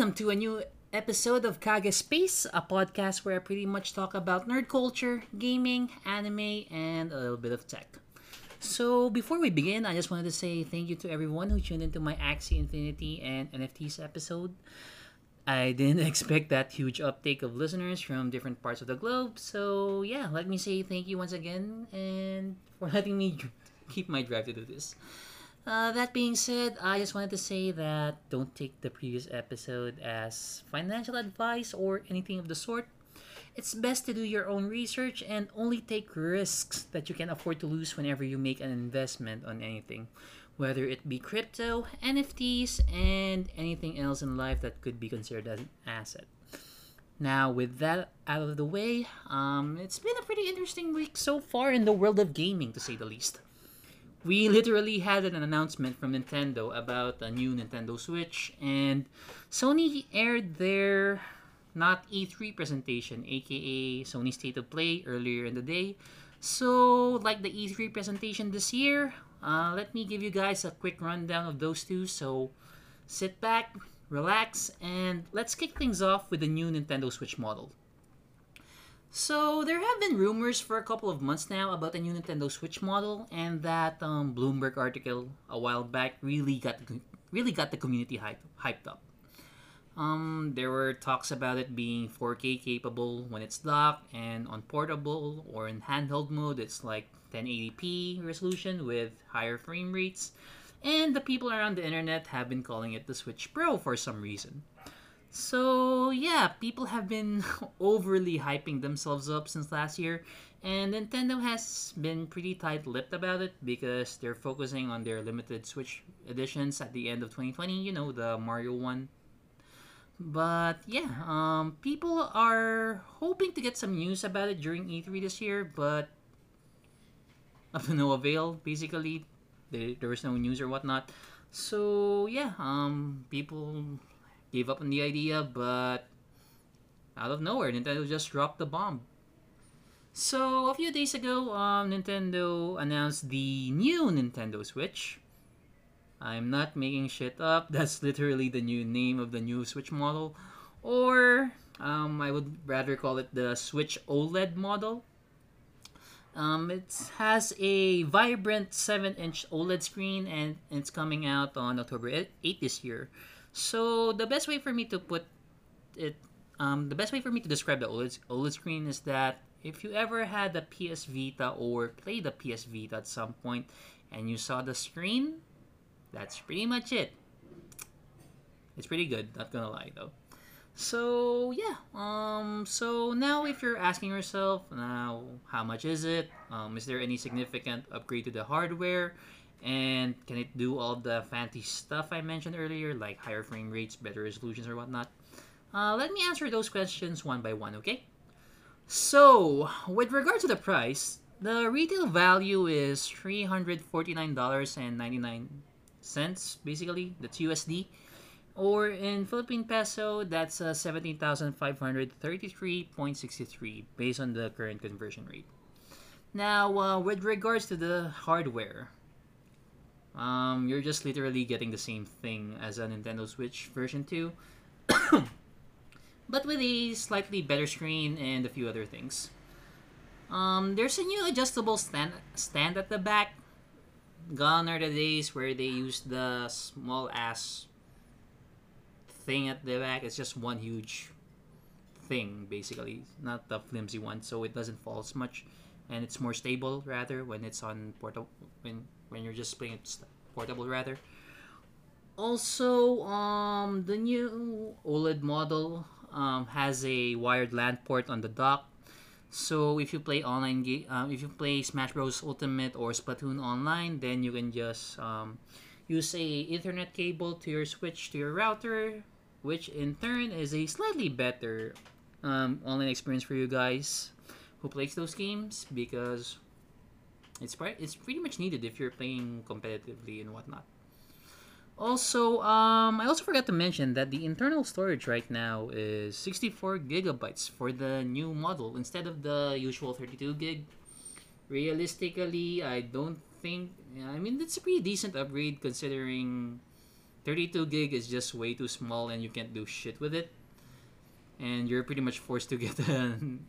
welcome to a new episode of Kage Space, a podcast where I pretty much talk about nerd culture, gaming, anime, and a little bit of tech. So, before we begin, I just wanted to say thank you to everyone who tuned into my Axie Infinity and NFTs episode. I didn't expect that huge uptake of listeners from different parts of the globe, so yeah, let me say thank you once again and for letting me keep my drive to do this. Uh, that being said, I just wanted to say that don't take the previous episode as financial advice or anything of the sort. It's best to do your own research and only take risks that you can afford to lose whenever you make an investment on anything, whether it be crypto, NFTs, and anything else in life that could be considered as an asset. Now, with that out of the way, um, it's been a pretty interesting week so far in the world of gaming, to say the least we literally had an announcement from Nintendo about a new Nintendo Switch, and Sony aired their not E3 presentation, aka Sony State of Play, earlier in the day. So, like the E3 presentation this year, uh, let me give you guys a quick rundown of those two. So, sit back, relax, and let's kick things off with the new Nintendo Switch model. So there have been rumors for a couple of months now about the new Nintendo Switch model, and that um, Bloomberg article a while back really got the, really got the community hype, hyped up. Um, there were talks about it being 4K capable when it's docked, and on portable or in handheld mode, it's like 1080p resolution with higher frame rates. And the people around the internet have been calling it the Switch Pro for some reason. So yeah, people have been overly hyping themselves up since last year, and Nintendo has been pretty tight-lipped about it because they're focusing on their limited Switch editions at the end of 2020. You know, the Mario one. But yeah, um, people are hoping to get some news about it during E3 this year, but of no avail. Basically, there, there was no news or whatnot. So yeah, um, people gave up on the idea, but out of nowhere, Nintendo just dropped the bomb. So, a few days ago, um, Nintendo announced the new Nintendo Switch. I'm not making shit up. That's literally the new name of the new Switch model. Or, um, I would rather call it the Switch OLED model. Um, it has a vibrant 7 inch OLED screen and it's coming out on October 8 this year. So the best way for me to put it, um, the best way for me to describe the OLED, OLED screen is that if you ever had a PS Vita or played the PS Vita at some point and you saw the screen, that's pretty much it. It's pretty good, not gonna lie though. So yeah, um, so now if you're asking yourself now how much is it? Um, is there any significant upgrade to the hardware? And can it do all the fancy stuff I mentioned earlier, like higher frame rates, better resolutions, or whatnot? Uh, let me answer those questions one by one, okay? So, with regard to the price, the retail value is $349.99, basically. That's USD. Or in Philippine peso, that's uh, 17,533.63 based on the current conversion rate. Now, uh, with regards to the hardware, um, you're just literally getting the same thing as a Nintendo Switch version 2, but with a slightly better screen and a few other things. Um, there's a new adjustable stand stand at the back. Gone are the days where they use the small ass thing at the back. It's just one huge thing, basically, not the flimsy one, so it doesn't fall as much, and it's more stable rather when it's on portable when you're just playing it portable rather. Also, um, the new OLED model um, has a wired LAN port on the dock. So if you play online game, um, if you play Smash Bros Ultimate or Splatoon online, then you can just um, use a Ethernet cable to your Switch to your router, which in turn is a slightly better um, online experience for you guys who plays those games because it's it's pretty much needed if you're playing competitively and whatnot. Also, um, I also forgot to mention that the internal storage right now is 64 gigabytes for the new model instead of the usual 32 gig. Realistically, I don't think. I mean, it's a pretty decent upgrade considering 32 gig is just way too small and you can't do shit with it. And you're pretty much forced to get an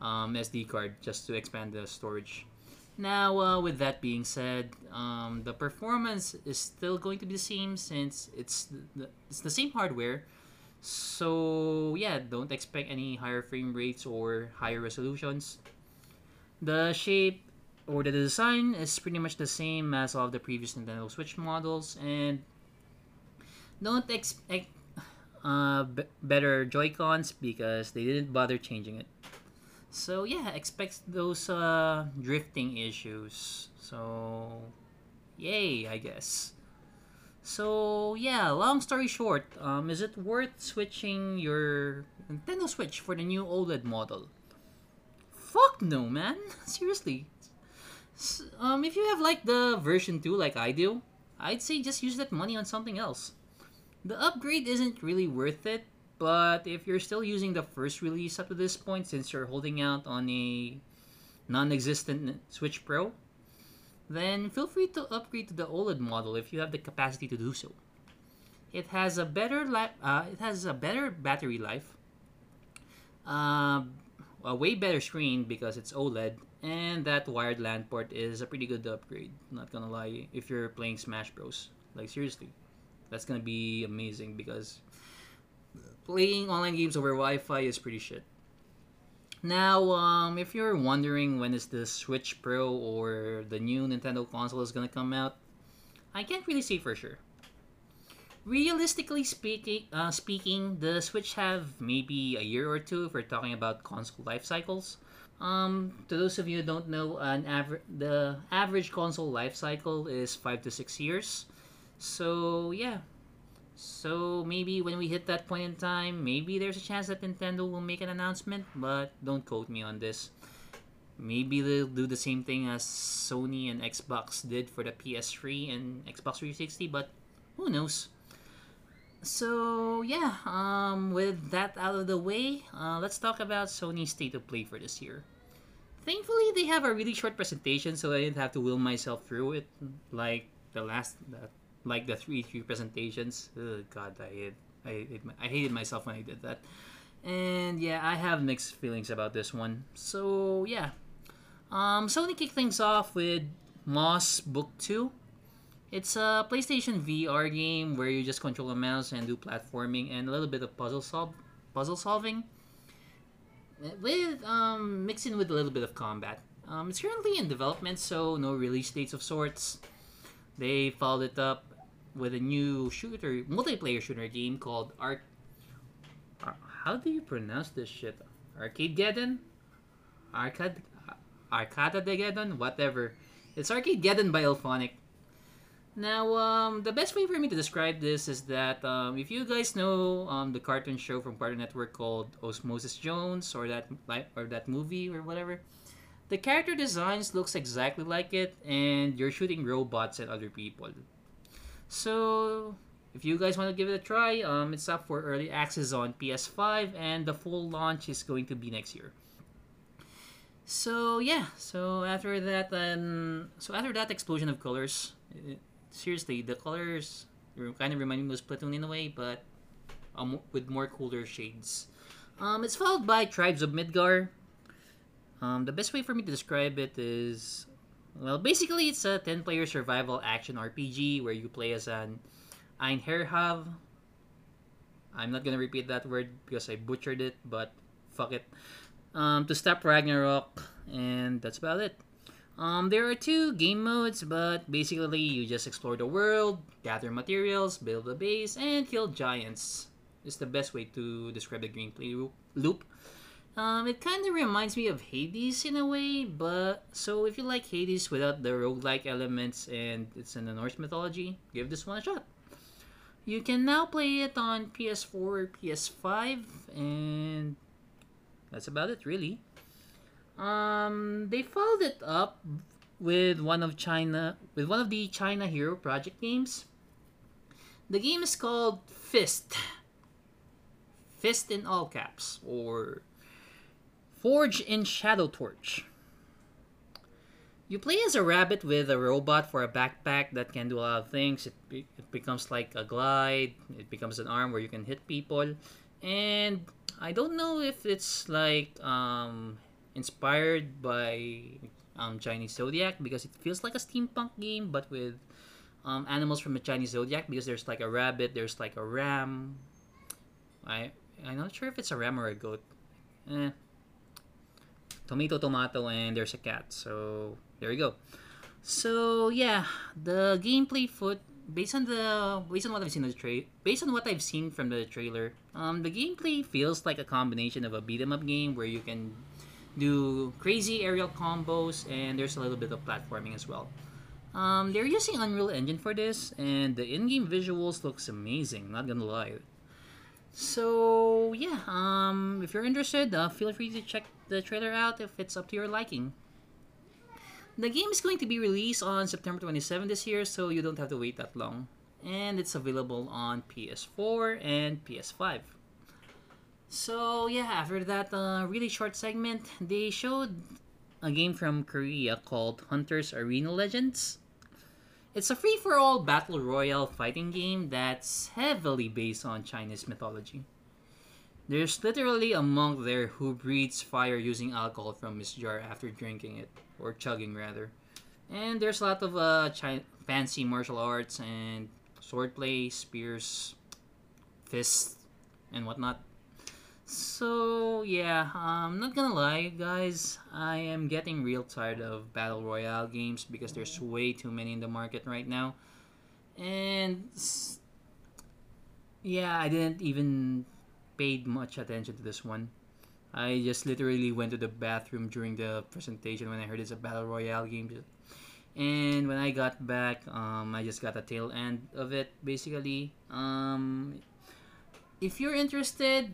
um, SD card just to expand the storage. Now, uh, with that being said, um, the performance is still going to be the same since it's the, it's the same hardware. So yeah, don't expect any higher frame rates or higher resolutions. The shape or the design is pretty much the same as all of the previous Nintendo Switch models, and don't expect uh, better Joy Cons because they didn't bother changing it. So yeah, expect those uh, drifting issues. So, yay, I guess. So yeah, long story short, um, is it worth switching your Nintendo Switch for the new OLED model? Fuck no, man. Seriously. S- Um, if you have like the version 2 like I do, I'd say just use that money on something else. The upgrade isn't really worth it, but if you're still using the first release up to this point since you're holding out on a non-existent Switch Pro, then feel free to upgrade to the OLED model if you have the capacity to do so. It has a better li- uh, it has a better battery life, uh, a way better screen because it's OLED, and that wired LAN port is a pretty good upgrade. Not gonna lie, if you're playing Smash Bros, like seriously, that's gonna be amazing because playing online games over Wi-Fi is pretty shit. Now, um, if you're wondering when is the Switch Pro or the new Nintendo console is gonna come out, I can't really say for sure. Realistically speaking, uh, speaking, the Switch have maybe a year or two if we're talking about console life cycles. Um, to those of you who don't know, an aver- the average console life cycle is five to six years. So yeah, so maybe when we hit that point in time, maybe there's a chance that Nintendo will make an announcement, but don't quote me on this. Maybe they'll do the same thing as Sony and Xbox did for the PS3 and Xbox 360, but who knows? So yeah, um, with that out of the way, uh, let's talk about Sony's state of play for this year. Thankfully, they have a really short presentation, so I didn't have to will myself through it like the last, the, like the three three presentations. Ugh, God, I hate, I, hate, I hated myself when I did that. And yeah, I have mixed feelings about this one. So yeah, um, Sony kicked things off with Moss Book Two. It's a PlayStation VR game where you just control a mouse and do platforming and a little bit of puzzle solve, puzzle solving, with um, mixed in with a little bit of combat. Um, it's currently in development, so no release dates of sorts. They followed it up with a new shooter, multiplayer shooter game called Arc. How do you pronounce this shit? Arcadegeddon? Arcade, Arcada de Geddon? Whatever. It's Arcadegeddon by IllFonic. Now, um, the best way for me to describe this is that um, if you guys know um, the cartoon show from Cartoon Network called Osmosis Jones or that or that movie or whatever, the character designs looks exactly like it, and you're shooting robots at other people. So, if you guys want to give it a try, um, it's up for early access on PS5, and the full launch is going to be next year. So yeah, so after that, um, so after that explosion of colors, it, seriously, the colors kind of remind me of Splatoon in a way, but um, with more cooler shades. Um, it's followed by Tribes of Midgar. Um, the best way for me to describe it is, well, basically it's a 10-player survival action RPG where you play as an Einherjar. I'm not gonna repeat that word because I butchered it, but fuck it. Um, to stop Ragnarok, and that's about it. Um, there are two game modes, but basically you just explore the world, gather materials, build a base, and kill giants. Is the best way to describe the gameplay loop. Um, it kind of reminds me of Hades in a way, but so if you like Hades without the roguelike elements and it's in the Norse mythology, give this one a shot. You can now play it on PS4 or PS5, and that's about it, really. Um, they followed it up with one of China with one of the China Hero Project games. The game is called Fist. Fist in all caps, or Forged in Shadow Torch. you play as a rabbit with a robot for a backpack that can do a lot of things. It, be- it becomes like a glide. It becomes an arm where you can hit people. And I don't know if it's like um, inspired by um, Chinese Zodiac because it feels like a steampunk game, but with um, animals from the Chinese Zodiac because there's like a rabbit, there's like a ram. I I'm not sure if it's a ram or a goat. Eh. Tomato, tomato, and there's a cat. So there you go. So yeah, the gameplay foot based on the based on what I've seen the tra- based on what I've seen from the trailer, um, the gameplay feels like a combination of a beat 'em up game where you can do crazy aerial combos and there's a little bit of platforming as well. Um, they're using Unreal Engine for this, and the in-game visuals looks amazing. Not gonna lie. So yeah, um, if you're interested, uh, feel free to check the trailer out if it's up to your liking. The game is going to be released on September 27 this year, so you don't have to wait that long. And it's available on PS4 and PS5. So yeah, after that uh, really short segment, they showed a game from Korea called Hunters Arena Legends. It's a free for all battle royale fighting game that's heavily based on Chinese mythology. There's literally a monk there who breathes fire using alcohol from his jar after drinking it, or chugging rather. And there's a lot of uh, chi- fancy martial arts and swordplay, spears, fists, and whatnot. So yeah, I'm not gonna lie, guys. I am getting real tired of battle royale games because there's way too many in the market right now, and yeah, I didn't even paid much attention to this one. I just literally went to the bathroom during the presentation when I heard it's a battle royale game. And when I got back, um, I just got the tail end of it. Basically, um, if you're interested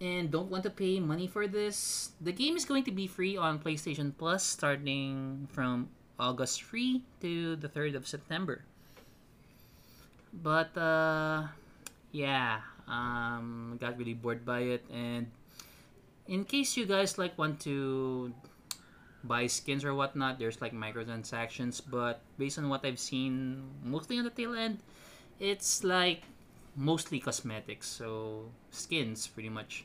and don't want to pay money for this, the game is going to be free on PlayStation Plus starting from August 3 to the 3rd of September. But uh, yeah, um, got really bored by it, and in case you guys like want to buy skins or whatnot, there's like microtransactions. But based on what I've seen, mostly on the tail end, it's like mostly cosmetics, so skins pretty much.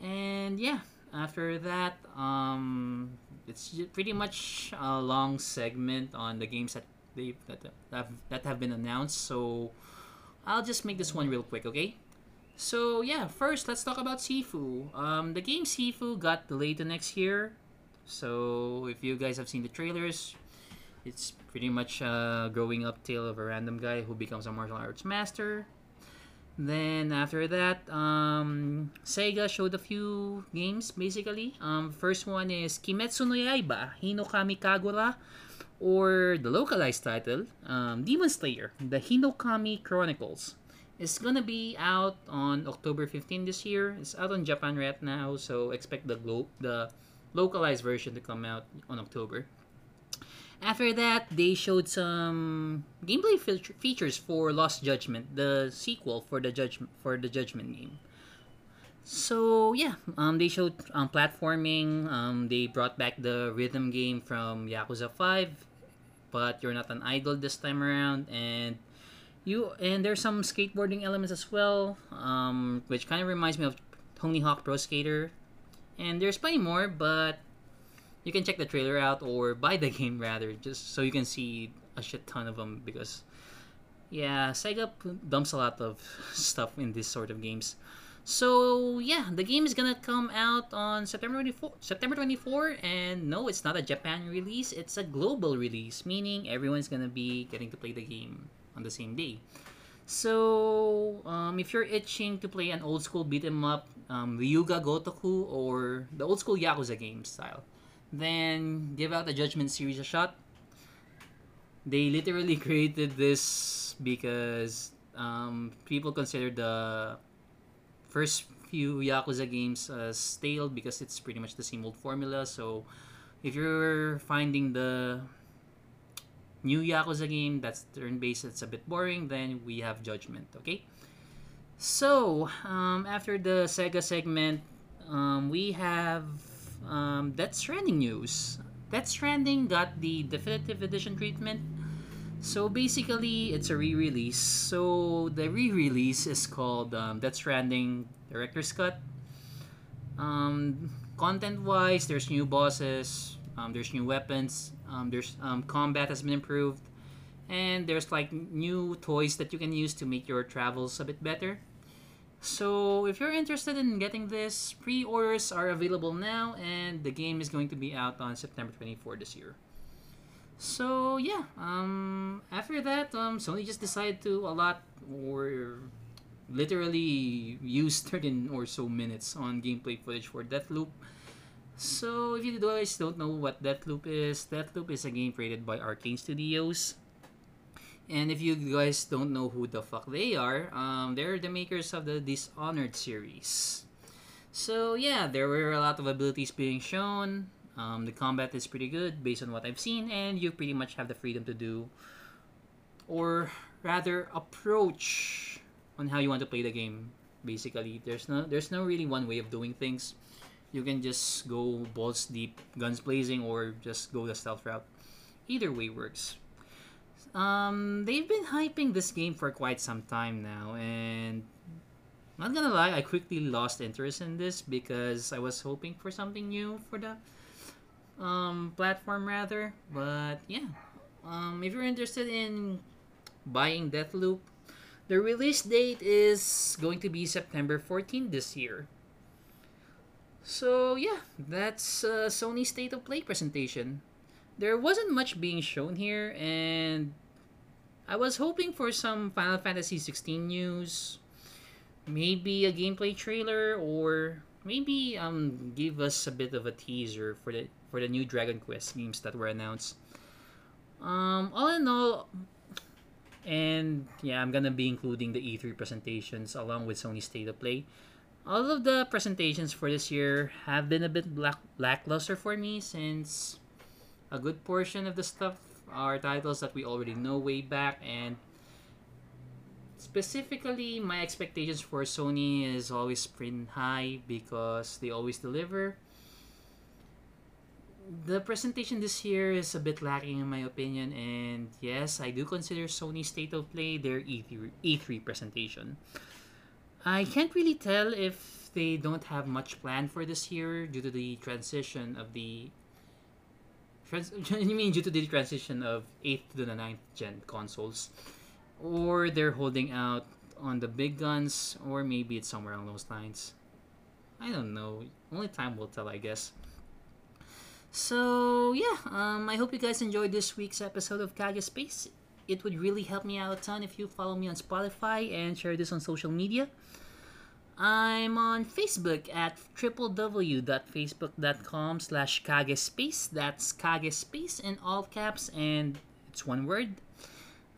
And yeah, after that, um, it's pretty much a long segment on the games that they that that have, that have been announced. So I'll just make this one real quick, okay? So yeah, first let's talk about Sifu. Um, the game Sifu got delayed to next year. So if you guys have seen the trailers, it's pretty much a growing up tale of a random guy who becomes a martial arts master. Then after that, um, Sega showed a few games basically. Um, first one is Kimetsu no Yaiba Hinokami Kagura, or the localized title, um, Demon Slayer: The Hinokami Chronicles. It's gonna be out on October 15 this year. It's out on Japan right now, so expect the glo- the localized version to come out on October. After that, they showed some gameplay feature- features for Lost Judgment, the sequel for the judgment for the Judgment game. So yeah, um, they showed um, platforming. Um, they brought back the rhythm game from Yakuza Five, but you're not an idol this time around, and you and there's some skateboarding elements as well, um, which kind of reminds me of Tony Hawk Pro Skater. And there's plenty more, but you can check the trailer out or buy the game rather, just so you can see a shit ton of them because yeah, Sega dumps a lot of stuff in this sort of games. So yeah, the game is gonna come out on September 24. September 24, and no, it's not a Japan release. It's a global release, meaning everyone's gonna be getting to play the game on the same day. So um, if you're itching to play an old school beat 'em up, um, Ryu ga Gotoku or the old school Yakuza game style, then give out the Judgment series a shot. They literally created this because um, people consider the first few Yakuza games stale because it's pretty much the same old formula. So if you're finding the new Yakuza game that's turn-based, it's a bit boring, then we have Judgment, okay? So, um, after the Sega segment, um, we have um, Death Stranding news. Death Stranding got the definitive edition treatment. So basically, it's a re-release. So the re-release is called um, Death Stranding Director's Cut. Um, content-wise, there's new bosses, um, there's new weapons, um, there's um, combat has been improved, and there's like new toys that you can use to make your travels a bit better. So if you're interested in getting this, pre-orders are available now, and the game is going to be out on September 24 this year. So yeah, um, after that, um, Sony just decided to allot or literally use 13 or so minutes on gameplay footage for Deathloop. So if you guys don't know what Deathloop is, Deathloop is a game created by Arkane Studios. And if you guys don't know who the fuck they are, um, they're the makers of the Dishonored series. So yeah, there were a lot of abilities being shown. Um, the combat is pretty good based on what I've seen, and you pretty much have the freedom to do, or rather, approach on how you want to play the game. Basically, there's no there's no really one way of doing things. You can just go balls deep, guns blazing, or just go the stealth route. Either way works. Um, they've been hyping this game for quite some time now, and not gonna lie, I quickly lost interest in this because I was hoping for something new for the um, platform, rather. But yeah, um, if you're interested in buying Deathloop, the release date is going to be September 14 this year. So yeah, that's uh, Sony State of Play presentation there wasn't much being shown here, and I was hoping for some Final Fantasy 16 news, maybe a gameplay trailer, or maybe um give us a bit of a teaser for the for the new Dragon Quest games that were announced. Um, all in all, and yeah, I'm gonna be including the E3 presentations along with Sony State of Play. All of the presentations for this year have been a bit black lackluster for me since a good portion of the stuff are titles that we already know way back and specifically my expectations for Sony is always pretty high because they always deliver. The presentation this year is a bit lacking in my opinion and yes, I do consider Sony State of Play their E3, E3 presentation. I can't really tell if they don't have much planned for this year due to the transition of the Trans- you mean due to the transition of 8th to the 9th gen consoles? Or they're holding out on the big guns, or maybe it's somewhere along those lines. I don't know. Only time will tell, I guess. So yeah, um, I hope you guys enjoyed this week's episode of Kage Space. It would really help me out a ton if you follow me on Spotify and share this on social media. I'm on Facebook at www.facebook.com slash kagespace. That's kagespace in all caps and it's one word.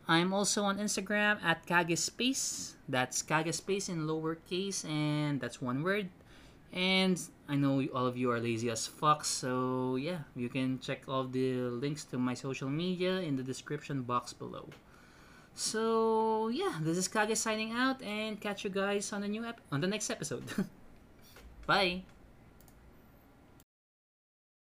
I'm also on Instagram at kagespace. That's kagespace in lowercase and that's one word. And I know all of you are lazy as fuck, so yeah, you can check all the links to my social media in the description box below. So yeah, this is Kage signing out and catch you guys on the new ep- on the next episode. Bye.